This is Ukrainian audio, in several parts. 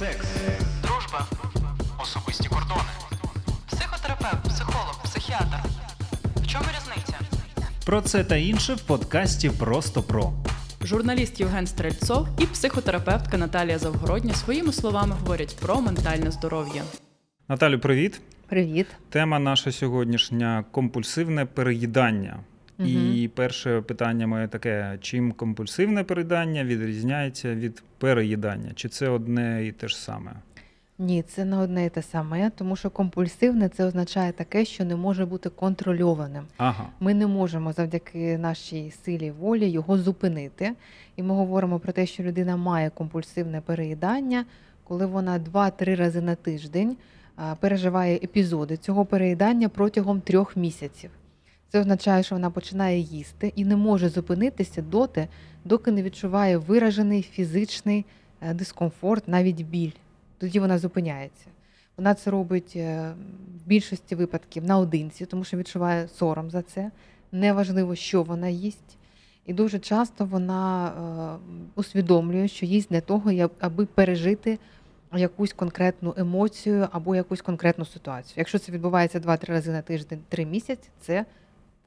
секс, Дружба, особисті кордони. психотерапевт, психолог, психіатр. В чому різниця? Про це та інше в подкасті Просто про. Журналіст Євген Стрельцов і психотерапевтка Наталія Завгородня своїми словами говорять про ментальне здоров'я. Наталю, привіт. Привіт. Тема наша сьогоднішня компульсивне переїдання. І перше питання моє таке: чим компульсивне переїдання відрізняється від переїдання? Чи це одне і те ж саме? Ні, це не одне і те саме, тому що компульсивне це означає таке, що не може бути контрольованим. Ага. Ми не можемо завдяки нашій силі волі його зупинити. І ми говоримо про те, що людина має компульсивне переїдання, коли вона 2-3 рази на тиждень переживає епізоди цього переїдання протягом трьох місяців. Це означає, що вона починає їсти і не може зупинитися доти, доки не відчуває виражений фізичний е, дискомфорт, навіть біль. Тоді вона зупиняється. Вона це робить е, в більшості випадків наодинці, тому що відчуває сором за це. Неважливо, що вона їсть. І дуже часто вона е, усвідомлює, що їсть для того, аби пережити якусь конкретну емоцію або якусь конкретну ситуацію. Якщо це відбувається 2-3 рази на тиждень, 3 місяці, це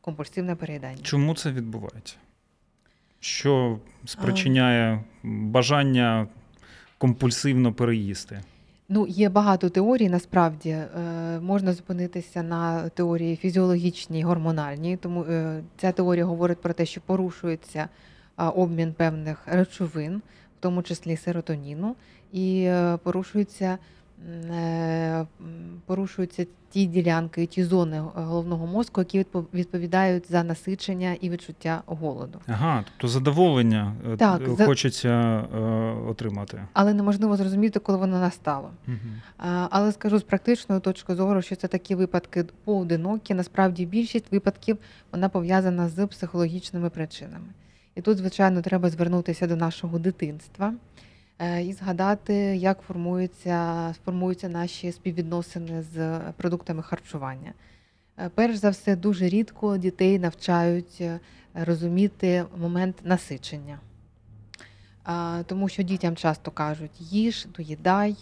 компульсивне переїдання. Чому це відбувається? Що спричиняє бажання компульсивно переїсти? Ну, є багато теорій. Насправді е, можна зупинитися на теорії фізіологічній, гормональній. Тому е, ця теорія говорить про те, що порушується а, обмін певних речовин, в тому числі серотоніну, і е, порушується. Е, Порушуються ті ділянки, ті зони головного мозку, які відпо- відповідають за насичення і відчуття голоду. Ага, тобто задоволення е, Так, за- хочеться е, отримати. Але неможливо зрозуміти, коли воно настало. Угу. Але скажу з практичної точки зору, що це такі випадки поодинокі. Насправді більшість випадків вона пов'язана з психологічними причинами. І тут, звичайно, треба звернутися до нашого дитинства е, і згадати, як формуються, формуються наші співвідносини з продуктами харчування. Е, Перш за все, дуже рідко дітей навчають е, розуміти момент насичення. Тому що дітям часто кажуть: їж, доїдай,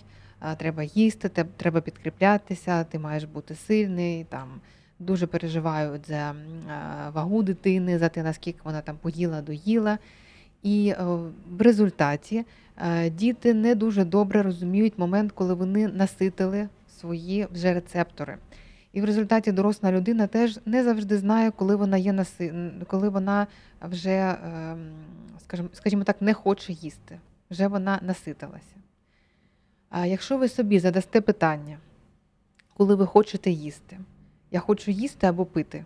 треба їсти, треба підкріплятися, ти маєш бути сильний. Там дуже переживають за вагу дитини, за те, наскільки вона там поїла, доїла. І е, в результаті е, діти не дуже добре розуміють момент, коли вони наситили свої вже рецептори. І в результаті доросла людина теж не завжди знає, коли вона є наси... коли вона вже, ем, скажімо, скажімо так, не хоче їсти. Вже вона наситилася. А якщо ви собі задасте питання, коли ви хочете їсти, я хочу їсти або пити.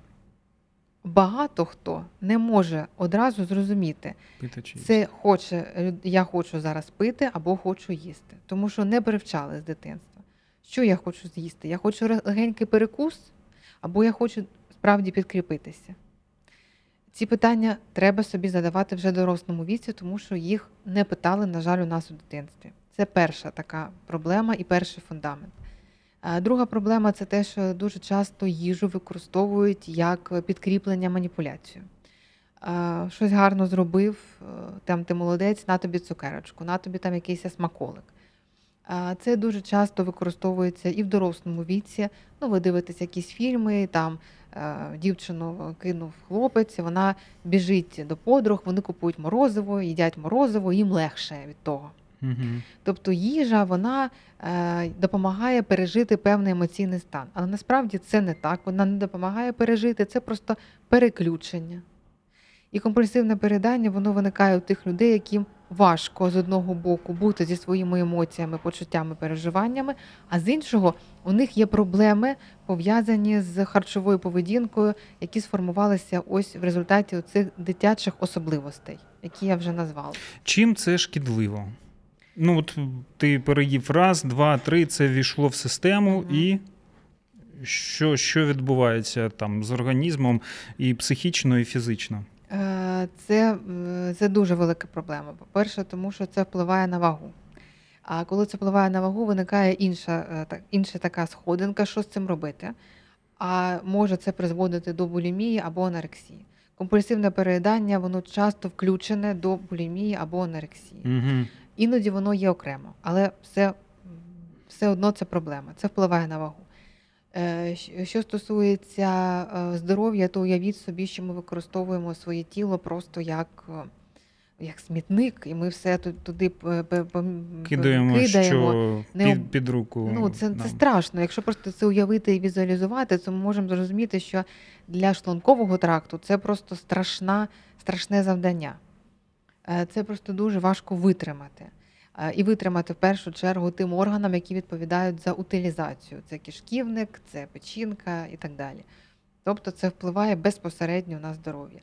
Багато хто не може одразу зрозуміти, Пити чи це хоче, я хочу зараз пити або хочу їсти, тому що не привчали з дитинства. Що я хочу з'їсти? Я хочу легенький перекус, або я хочу справді підкріпитися. Ці питання треба собі задавати вже дорослому віці, тому що їх не питали, на жаль, у нас у дитинстві. Це перша така проблема і перший фундамент. А Друга проблема це те, що дуже часто їжу використовують як підкріплення маніпуляцію. А, Щось гарно зробив, е, там ти молодець, на тобі цукерочку, на тобі там якийсь смаколик. А, Це дуже часто використовується і в дорослому віці. Ну, ви дивитесь якісь фільми, там е, дівчину кинув хлопець, вона біжить до подруг, вони купують морозиво, їдять морозиво, їм легше від того. Угу. Тобто їжа вона е, допомагає пережити певний емоційний стан. Але насправді це не так. Вона не допомагає пережити, це просто переключення. І компульсивне передання воно виникає у тих людей, яким важко з одного боку бути зі своїми емоціями, почуттями, переживаннями, а з іншого у них є проблеми пов'язані з харчовою поведінкою, які сформувалися ось в результаті цих дитячих особливостей, які я вже назвала. Чим це шкідливо? Ну, от ти переїв раз, два, три, це війшло в систему, Мгм. і що, що відбувається там з організмом і психічно, і фізично? Е, Це, е, це дуже велика проблема. По-перше, тому що це впливає на вагу. А коли це впливає на вагу, виникає інша, е, інша така сходинка, що з цим робити. А може це призводити до булімії або анорексії. Компульсивне переїдання воно часто включене до булімії або анорексії. Угу. Іноді воно є окремо, але все все одно це проблема, це впливає на вагу. Е, Що стосується е, здоров'я, то уявіть собі, що ми використовуємо своє тіло просто як, е, як смітник, і ми все ту- туди Кидаємо, кидаємо. що не під, під руку. Ну, це, нам. це страшно. Якщо просто це уявити і візуалізувати, то ми можемо зрозуміти, що для шлункового тракту це просто страшна, страшне завдання. Е, Це просто дуже важко витримати. Е, І витримати в першу чергу тим органам, які відповідають за утилізацію. Це кишківник, це печінка і так далі. Тобто це впливає безпосередньо на здоров'я.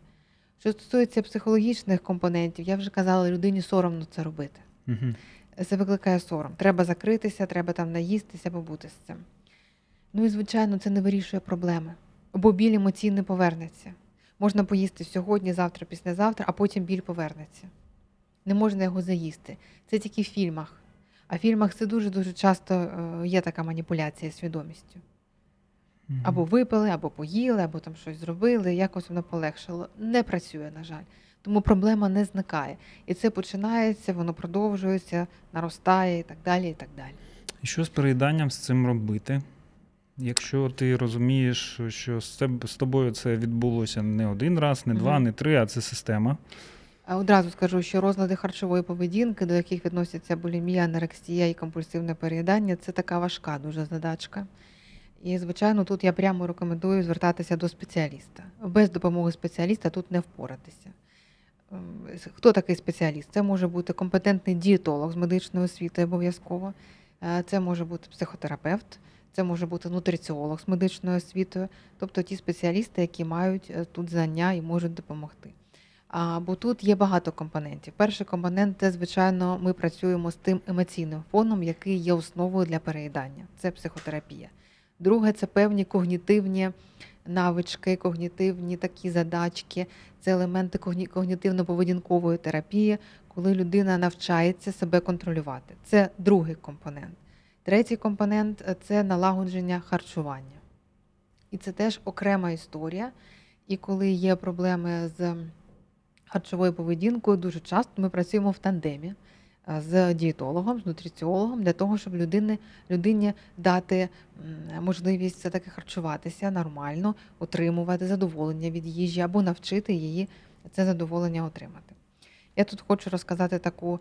Що стосується психологічних компонентів, я вже казала, людині соромно це робити Мгм. це викликає сором. Треба закритися, треба там наїстися, побути з цим. Ну і, звичайно, це не вирішує проблеми, бо біль емоцій не повернеться. Можна поїсти сьогодні, завтра, післязавтра, а потім біль повернеться. Не можна його заїсти. Це тільки в фільмах. А в фільмах це дуже-дуже часто е, є така маніпуляція свідомістю. Або випили, або поїли, або там щось зробили, якось воно полегшило. Не працює, на жаль. Тому проблема не зникає. І це починається, воно продовжується, наростає і так далі. і так далі. І що з переїданням з цим робити? Якщо ти розумієш, що з тобою це відбулося не один раз, не два, не три, а це система. А Одразу скажу, що розлади харчової поведінки, до яких відносяться булімія, анорексія і компульсивне переїдання, це така важка дуже задачка. І, звичайно, тут я прямо рекомендую звертатися до спеціаліста. Без допомоги спеціаліста тут не впоратися. Ем, Хто такий спеціаліст? Це може бути компетентний дієтолог з медичної освіти обов'язково, Е, це може бути психотерапевт, це може бути нутриціолог з медичною освітою, тобто ті спеціалісти, які мають е, тут знання і можуть допомогти. А, бо тут є багато компонентів. Перший компонент це, звичайно, ми працюємо з тим емоційним фоном, який є основою для переїдання. Це психотерапія. Друге, це певні когнітивні навички, когнітивні такі задачки, це елементи когні- когнітивно-поведінкової терапії, коли людина навчається себе контролювати. Це другий компонент. Третій компонент е, це налагодження харчування. І це теж окрема історія. І коли є проблеми з харчовою поведінкою, дуже часто ми працюємо в тандемі е, з дієтологом, з нутриціологом для того, щоб людини, людині дати можливість все-таки харчуватися нормально, отримувати задоволення від їжі або навчити її це задоволення отримати. Я тут хочу розказати таку,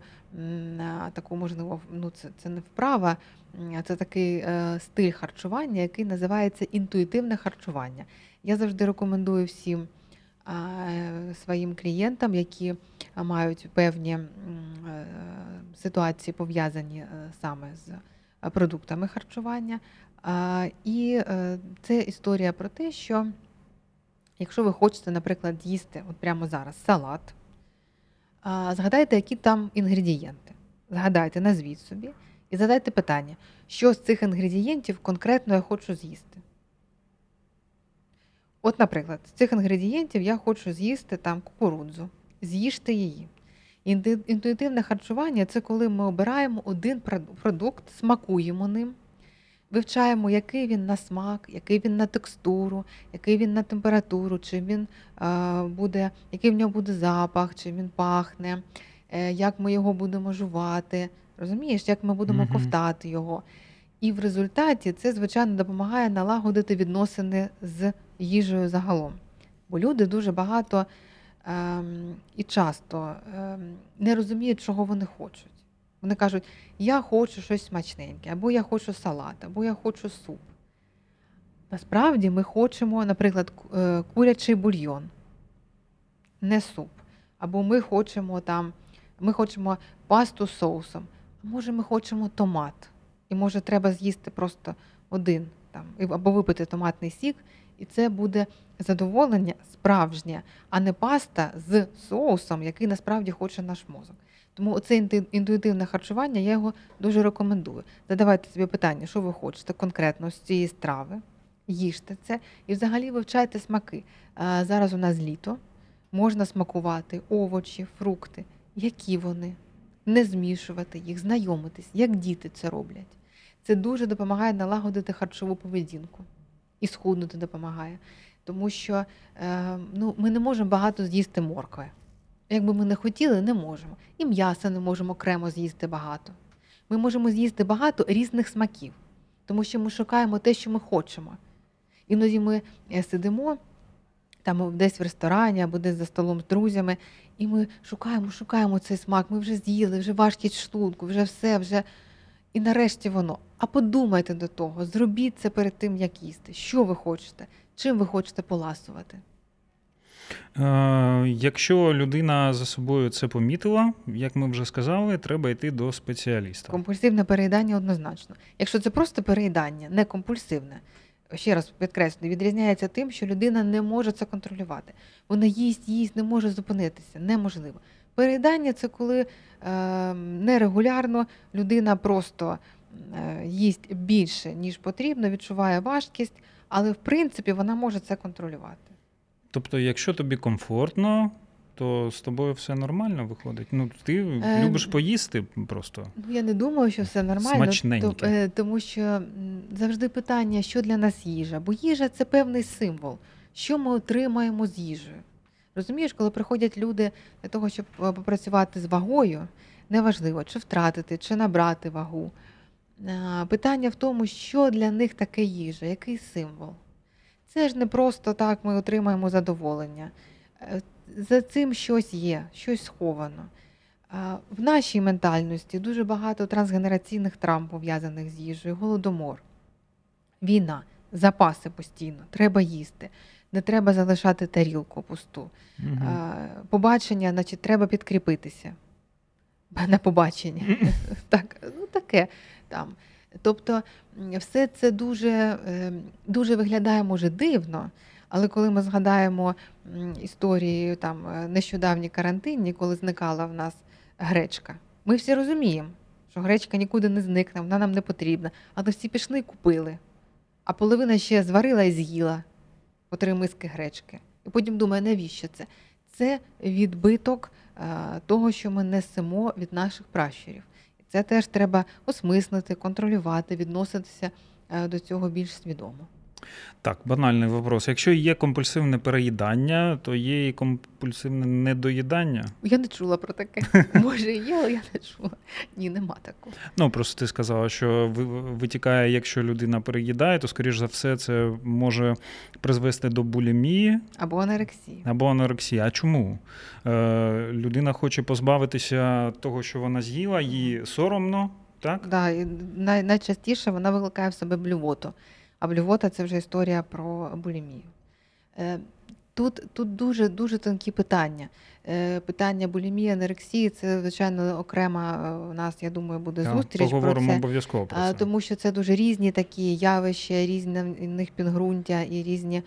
таку можливо, ну це, це не вправа, це такий е, стиль харчування, який називається інтуїтивне харчування. Я завжди рекомендую всім е, своїм клієнтам, які мають певні е, ситуації пов'язані саме з продуктами харчування. І це історія про те, що якщо ви хочете, наприклад, їсти от прямо зараз салат, згадайте, які там інгредієнти. Згадайте, назвіть собі і задайте питання, що з цих інгредієнтів конкретно я хочу з'їсти. От, наприклад, з цих інгредієнтів я хочу з'їсти там кукурудзу. З'їжте її. Інтуїтивне харчування це коли ми обираємо один продукт, смакуємо ним, вивчаємо, який він на смак, який він на текстуру, який він на температуру, чи він е, буде, який в нього буде запах, чи він пахне, е, як ми його будемо жувати. Розумієш, як ми будемо Мгм. ковтати його. І в результаті це, звичайно, допомагає налагодити відносини з їжею загалом. Бо люди дуже багато ем, і часто ем, не розуміють, чого вони хочуть. Вони кажуть, я хочу щось смачненьке, або я хочу салат, або я хочу суп. Насправді ми хочемо, наприклад, е, курячий бульйон, не суп. Або ми хочемо там, ми хочемо пасту з соусом, а може ми хочемо томат. І може треба з'їсти просто один там, або випити томатний сік, і це буде задоволення справжнє, а не паста з соусом, який насправді хоче наш мозок. Тому це інтуїтивне харчування, я його дуже рекомендую. Задавайте собі питання, що ви хочете конкретно з цієї страви, їжте це і взагалі вивчайте смаки. Зараз у нас літо, можна смакувати овочі, фрукти, які вони, не змішувати їх, знайомитись, як діти це роблять. Це дуже допомагає налагодити харчову поведінку і схуднути допомагає. Тому що е, ну, ми не можемо багато з'їсти моркви. Якби ми не хотіли, не можемо. І м'яса не можемо окремо з'їсти багато. Ми можемо з'їсти багато різних смаків, тому що ми шукаємо те, що ми хочемо. Іноді ми е, сидимо там десь в ресторані або десь за столом з друзями, і ми шукаємо, шукаємо цей смак. Ми вже з'їли, вже важкість шлунку, вже все, вже. І нарешті воно. А подумайте до того, зробіть це перед тим, як їсти. Що ви хочете? Чим ви хочете поласувати? Е, Якщо людина за собою це помітила, як ми вже сказали, треба йти до спеціаліста. Компульсивне переїдання однозначно. Якщо це просто переїдання, не компульсивне, ще раз підкреслю, відрізняється тим, що людина не може це контролювати. Вона їсть, їсть, не може зупинитися. Неможливо. Переїдання це коли е, нерегулярно людина просто е, їсть більше, ніж потрібно, відчуває важкість, але в принципі вона може це контролювати. Тобто, якщо тобі комфортно, то з тобою все нормально виходить. Ну, ти Е, любиш поїсти просто. Ну, я не думаю, що все нормально, Смачненьке. то- е, тому що завжди питання, що для нас їжа. Бо їжа це певний символ, що ми отримаємо з їжею. Розумієш, коли приходять люди для того, щоб е, попрацювати з вагою, неважливо, чи втратити, чи набрати вагу. Питання в тому, що для них таке їжа, який символ. Це ж не просто так ми отримаємо задоволення. Е, За цим щось є, щось сховано. В нашій ментальності дуже багато трансгенераційних травм пов'язаних з їжею, голодомор, війна, запаси постійно, треба їсти, не треба залишати тарілку пусту. А, Побачення, значить, треба підкріпитися. На побачення. Так, ну таке там. Тобто, все це дуже, е, дуже виглядає, може, дивно, але коли ми згадаємо м, історії там е, нещодавні карантинні, коли зникала в нас гречка, ми всі розуміємо, що гречка нікуди не зникне, вона нам не потрібна. Але всі пішли і купили. А половина ще зварила і з'їла по три миски гречки. І потім думає, навіщо це? Це відбиток е, того, що ми несемо від наших пращурів. Це теж треба осмислити, контролювати, відноситися е, до цього більш свідомо. Так, банальний вопрос. Якщо є компульсивне переїдання, то є і компульсивне недоїдання. Я не чула про таке. Може, є, але я не чула. Ні, нема такого. Ну просто ти сказала, що витікає, якщо людина переїдає, то скоріш за все це може призвести до булімії Або анорексія. або анорексії. А чому? Е, людина хоче позбавитися того, що вона з'їла, їй соромно, так? Да, і най- найчастіше вона викликає в себе блювоту. А блювота це вже історія про булімію. Е, Тут, тут дуже, дуже тонкі питання. Е, Питання булімії, анорексії це, звичайно, окрема е, у нас, я думаю, буде зустріч про Поговоримо це. обов'язково про це. Тому що це дуже різні такі явища, різні в них підґрунтя і різні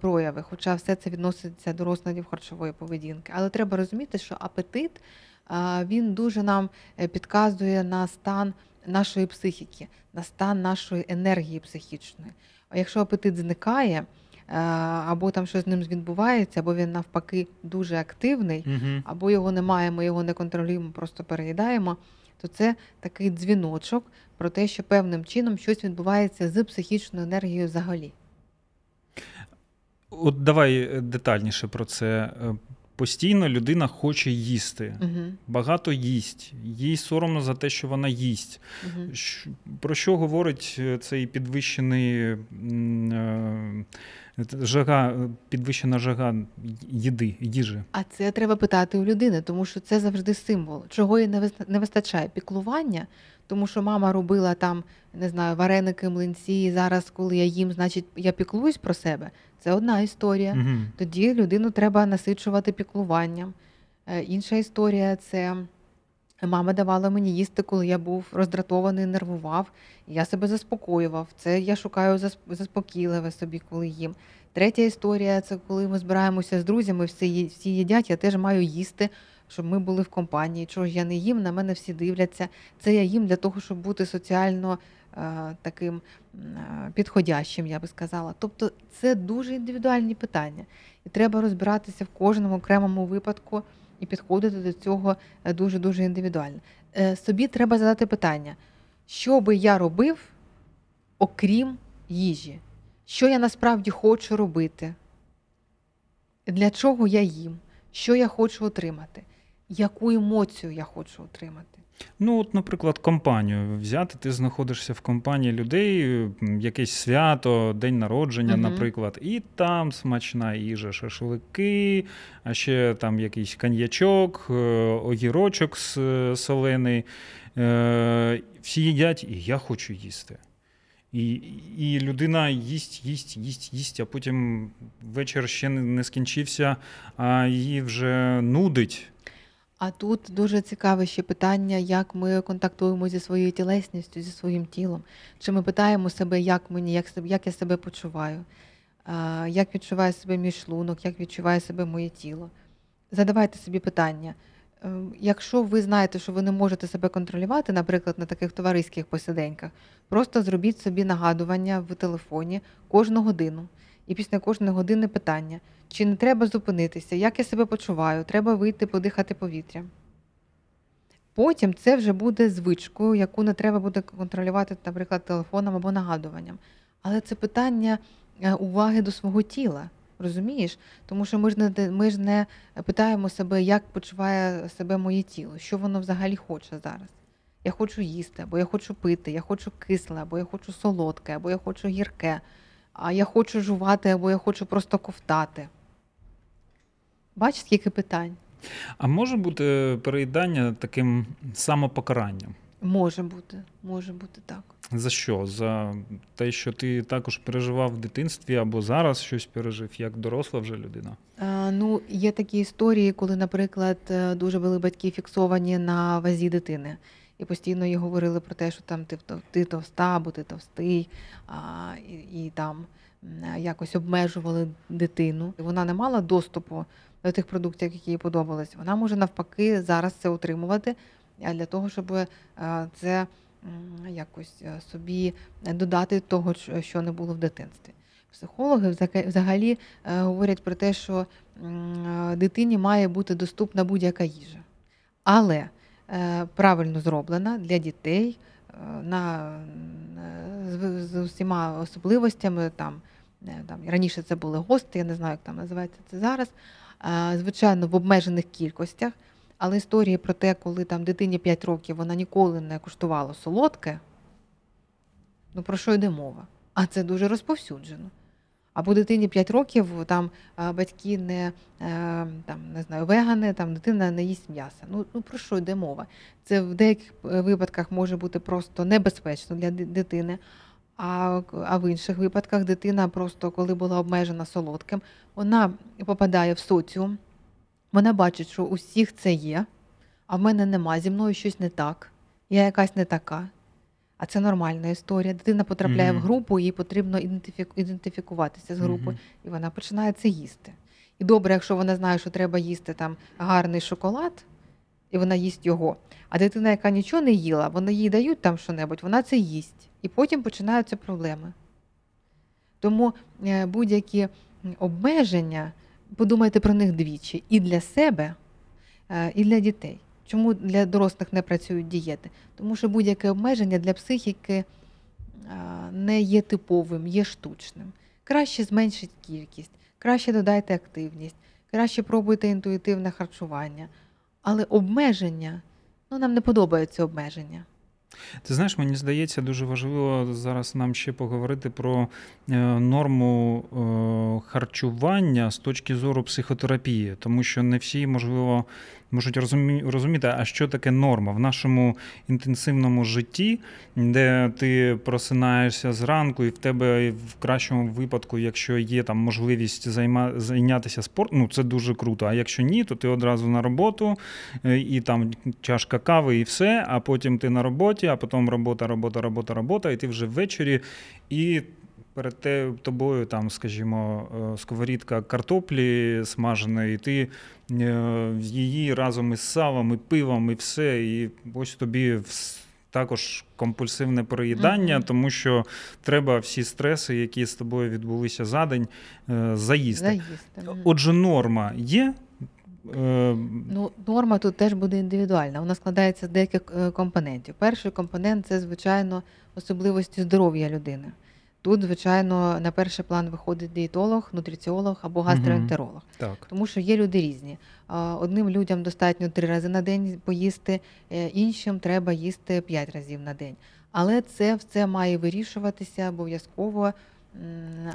прояви. Хоча все це відноситься до розладів харчової поведінки. Але треба розуміти, що апетит він дуже нам підказує на стан нашої психіки, на стан нашої енергії психічної. А якщо апетит зникає, е, або там щось з ним відбувається, або він навпаки дуже активний, Угу. або його немає, ми його не контролюємо, просто переїдаємо, то це такий дзвіночок про те, що певним чином щось відбувається з психічною енергією взагалі. От давай е, детальніше про це. Постійно людина хоче їсти. Угу. Багато їсть, їй соромно за те, що вона їсть. Щ- Про що говорить е, цей підвищений е, жага, е, підвищена жага їди, їжі? А це треба питати у людини, тому що це завжди символ. Чого їй не виста- вистачає? Піклування, тому що мама робила там, не знаю, вареники, млинці, і зараз, коли я їм, значить, я піклуюсь про себе. Це одна історія. Угу. Тоді людину треба насичувати піклуванням. Е, Інша історія це мама давала мені їсти, коли я був роздратований, нервував. Я себе заспокоював. Це я шукаю засп- заспокійливе собі, коли їм. Третя історія це коли ми збираємося з друзями, всі, всі їдять, я теж маю їсти, щоб ми були в компанії. Чого ж я не їм, на мене всі дивляться. Це я їм для того, щоб бути соціально е, таким е, підходящим, я би сказала. Тобто це дуже індивідуальні питання. І треба розбиратися в кожному окремому випадку і підходити до цього е, дуже-дуже індивідуально. Е, Собі треба задати питання, що би я робив, окрім їжі? Що я насправді хочу робити? Для чого я їм? Що я хочу отримати? Яку емоцію я хочу отримати? Ну, от, наприклад, компанію взяти, ти знаходишся в компанії людей, якесь свято, день народження, Мгм. наприклад, і там смачна їжа, шашлики, а ще там якийсь коньячок, е, огірочок е, солений. Е, Всі їдять, і я хочу їсти. І, і людина їсть, їсть, їсть, їсть, а потім вечір ще не скінчився, а її вже нудить. А тут дуже цікаве ще питання, як ми контактуємо зі своєю тілесністю, зі своїм тілом. Чи ми питаємо себе, як мені, як, себе- як я себе почуваю, як відчуває себе мій шлунок, як відчуває себе моє тіло. Задавайте собі питання. Ем, Якщо ви знаєте, що ви не можете себе контролювати, наприклад, на таких товариських посиденьках, просто зробіть собі нагадування в телефоні кожну годину. І після кожної години питання: чи не треба зупинитися, як я себе почуваю, треба вийти подихати повітрям. Потім це вже буде звичкою, яку не треба буде контролювати, наприклад, телефоном або нагадуванням. Але це питання е, уваги до свого тіла. Розумієш? Тому що ми ж не ми ж не питаємо себе, як почуває себе моє тіло, що воно взагалі хоче зараз. Я хочу їсти, або я хочу пити, я хочу кисле, або я хочу солодке, або я хочу гірке, а я хочу жувати, або я хочу просто ковтати. Бачиш, скільки питань? А може бути переїдання таким самопокаранням? Може бути, може бути так. За що? За те, що ти також переживав в дитинстві або зараз щось пережив, як доросла вже людина? Е, Ну, є такі історії, коли, наприклад, е, дуже були батьки фіксовані на вазі дитини. І постійно їй говорили про те, що там ти, ти товста або ти товстий, а, і, і там якось обмежували дитину. Вона не мала доступу до тих продуктів, які їй подобались. Вона може навпаки зараз це утримувати для того, щоб е, це якось е, собі додати того, що- не було в дитинстві. Психологи взагалі е, говорять про те, що дитині має бути доступна будь-яка їжа, але правильно зроблена для дітей е, на, е, з, усіма особливостями. Там, е, там раніше це були гости, я не знаю, як там називається це зараз. Е, Звичайно, в обмежених кількостях. Але історії про те, коли там дитині 5 років вона ніколи не куштувала солодке, ну про що йде мова? А це дуже розповсюджено. Або дитині 5 років там батьки не, е, там, не знаю, вегани, там дитина не їсть м'яса. Ну, ну про що йде мова? Це в деяких е, випадках може бути просто небезпечно для дитини. А, а в інших випадках дитина просто, коли була обмежена солодким, вона попадає в соціум, вона бачить, що у всіх це є, а в мене нема, зі мною щось не так, я якась не така. А це нормальна історія. Дитина потрапляє Мгм. в групу, їй потрібно ідентифі- ідентифікуватися з групою, Мгм. і вона починає це їсти. І добре, якщо вона знає, що треба їсти там гарний шоколад, і вона їсть його. А дитина, яка нічого не їла, вона їй дають там що-небудь, вона це їсть. І потім починаються проблеми. Тому е, будь-які обмеження, подумайте про них двічі і для себе, е, і для дітей. Чому для дорослих не працюють дієти? Тому що будь-яке обмеження для психіки не є типовим, є штучним. Краще зменшіть кількість, краще додайте активність, краще пробуйте інтуїтивне харчування. Але обмеження, ну нам не подобаються обмеження. Ти знаєш, мені здається, дуже важливо зараз нам ще поговорити про е, норму е, харчування з точки зору психотерапії, тому що не всі, можливо, можуть розумі, розуміти, а що таке норма в нашому інтенсивному житті, де ти просинаєшся зранку, і в тебе в кращому випадку, якщо є там можливість займа, зайнятися спортом, ну це дуже круто. А якщо ні, то ти одразу на роботу е, і там чашка кави, і все. А потім ти на роботі, а потім робота, робота, робота, робота, і ти вже ввечері і. Перед те, тобою, там, скажімо, е, сковорідка картоплі смаженої, і ти е, її разом із салом, і пивом, і все. І ось тобі також компульсивне переїдання, Мгм. тому що треба всі стреси, які з тобою відбулися за день, е, заїсти. Заїсти. Отже, норма є. Ну, норма тут теж буде індивідуальна. Вона складається з деяких компонентів. Перший компонент це, звичайно, особливості здоров'я людини. Тут, звичайно, на перший план виходить дієтолог, нутриціолог або гастроентеролог. Так. Тому що є люди різні. Одним людям достатньо три рази на день поїсти, е, іншим треба їсти п'ять разів на день. Але це все має вирішуватися обов'язково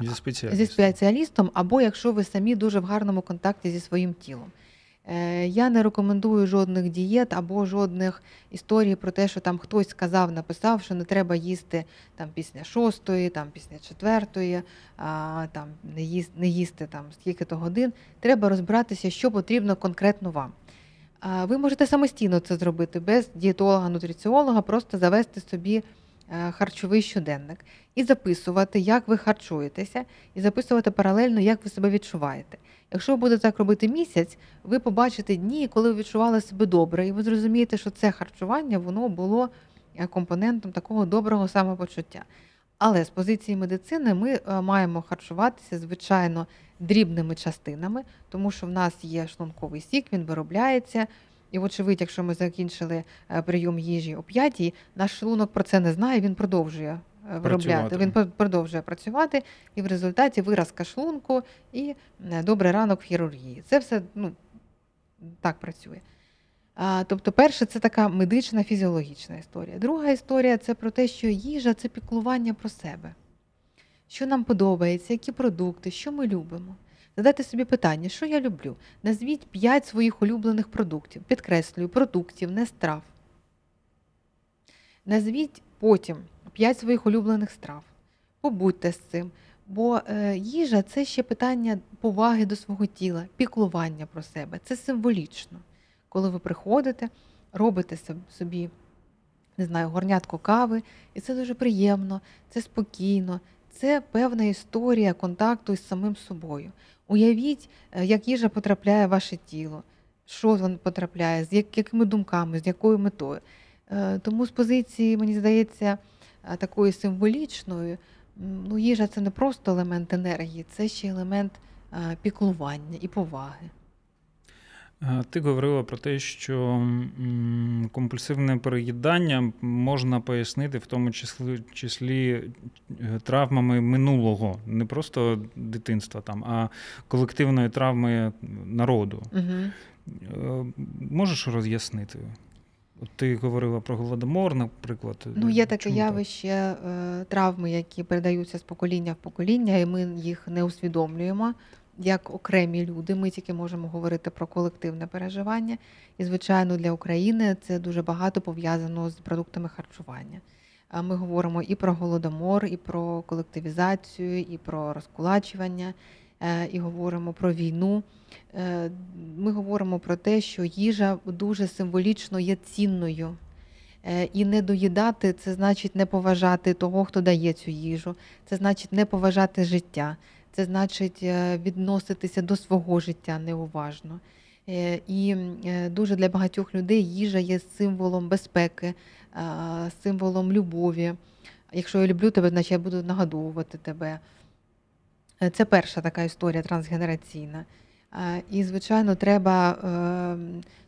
Зі зі спеціалістом. спеціалістом, або якщо ви самі дуже в гарному контакті зі своїм тілом. Е, Я не рекомендую жодних дієт або жодних історій про те, що там хтось сказав, написав, що не треба їсти там після шостої, там після четвертої, а, там не їсти, не їсти там скільки-то годин. Треба розбиратися, що потрібно конкретно вам. Ви можете самостійно це зробити без дієтолога, нутриціолога, просто завести собі харчовий щоденник і записувати, як ви харчуєтеся, і записувати паралельно, як ви себе відчуваєте. Якщо ви будете так робити місяць, ви побачите дні, коли ви відчували себе добре, і ви зрозумієте, що це харчування воно було е, компонентом такого доброго самопочуття. Але з позиції медицини ми е, маємо харчуватися, звичайно, дрібними частинами, тому що в нас є шлунковий сік, він виробляється. І, вочевидь, якщо ми закінчили е, прийом їжі о п'ятій, наш шлунок про це не знає, він продовжує е, виробляти. Він продовжує працювати, і в результаті виразка шлунку і добрий ранок в хірургії. Це все ну, так працює. А, тобто, перше, це така медична фізіологічна історія. Друга історія це про те, що їжа це піклування про себе. Що нам подобається, які продукти, що ми любимо. Задайте собі питання, що я люблю. Назвіть 5 своїх улюблених продуктів. Підкреслюю, продуктів, не страв. Назвіть потім 5 своїх улюблених страв. Побудьте з цим. Бо е, їжа це ще питання поваги до свого тіла, піклування про себе. Це символічно. Коли ви приходите, робите собі, не знаю, горнятку кави, і це дуже приємно, це спокійно, це певна історія контакту із самим собою. Уявіть, е, як їжа потрапляє в ваше тіло, що воно потрапляє, з якими думками, з якою метою. Е, Тому з позиції, мені здається, е, такої символічної, ну, їжа це не просто елемент енергії, це ще елемент піклування і поваги. Ти говорила про те, що компульсивне переїдання можна пояснити в тому числі, числі травмами минулого, не просто дитинства, там, а колективної травми народу. Угу. Е, Можеш роз'яснити? От ти говорила про голодомор, наприклад. Ну, є таке Чому так? явище е, травми, які передаються з покоління в покоління, і ми їх не усвідомлюємо як окремі люди. Ми тільки можемо говорити про колективне переживання. І, звичайно, для України це дуже багато пов'язано з продуктами харчування. Ми говоримо і про голодомор, і про колективізацію, і про розкулачування, е, і говоримо про війну. Е, Ми говоримо про те, що їжа дуже символічно є цінною. Е, І не доїдати це значить не поважати того, хто дає цю їжу. Це значить не поважати життя. Це значить відноситися до свого життя неуважно. Е, І е, дуже для багатьох людей їжа є символом безпеки, символом любові. Якщо я люблю тебе, значить я буду нагодовувати тебе. Е, Це перша така історія трансгенераційна. І, звичайно, треба,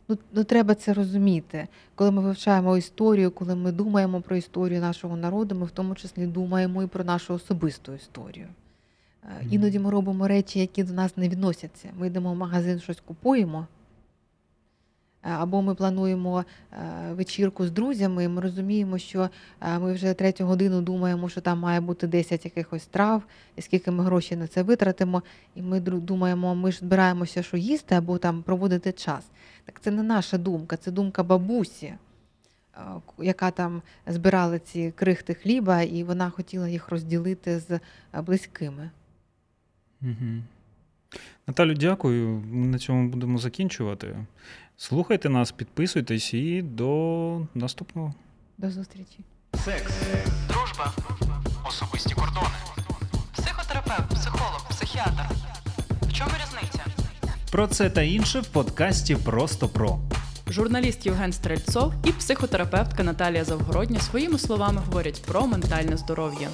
ну, ну, треба це розуміти. Коли ми вивчаємо історію, коли ми думаємо про історію нашого народу, ми в тому числі думаємо і про нашу особисту історію. Іноді ми робимо речі, які до нас не відносяться. Ми йдемо в магазин, щось купуємо. е, Або ми плануємо е, вечірку з друзями, і ми розуміємо, що е, ми вже третю годину думаємо, що там має бути 10 якихось трав, і скільки ми грошей на це витратимо, і ми думаємо, ми ж збираємося, що їсти або там проводити час. Так це не наша думка, це думка бабусі, яка там збирала ці крихти хліба, і вона хотіла їх розділити з близькими. Угу. Наталю, дякую. Ми на цьому будемо закінчувати. Слухайте нас, підписуйтесь і до наступного. До зустрічі. Секс, дружба, особисті кордони. Психотерапевт, психолог, психіатр. В чому різниця? Про це та інше в подкасті Просто про. Журналіст Євген Стрельцов і психотерапевтка Наталія Завгородня своїми словами говорять про ментальне здоров'я.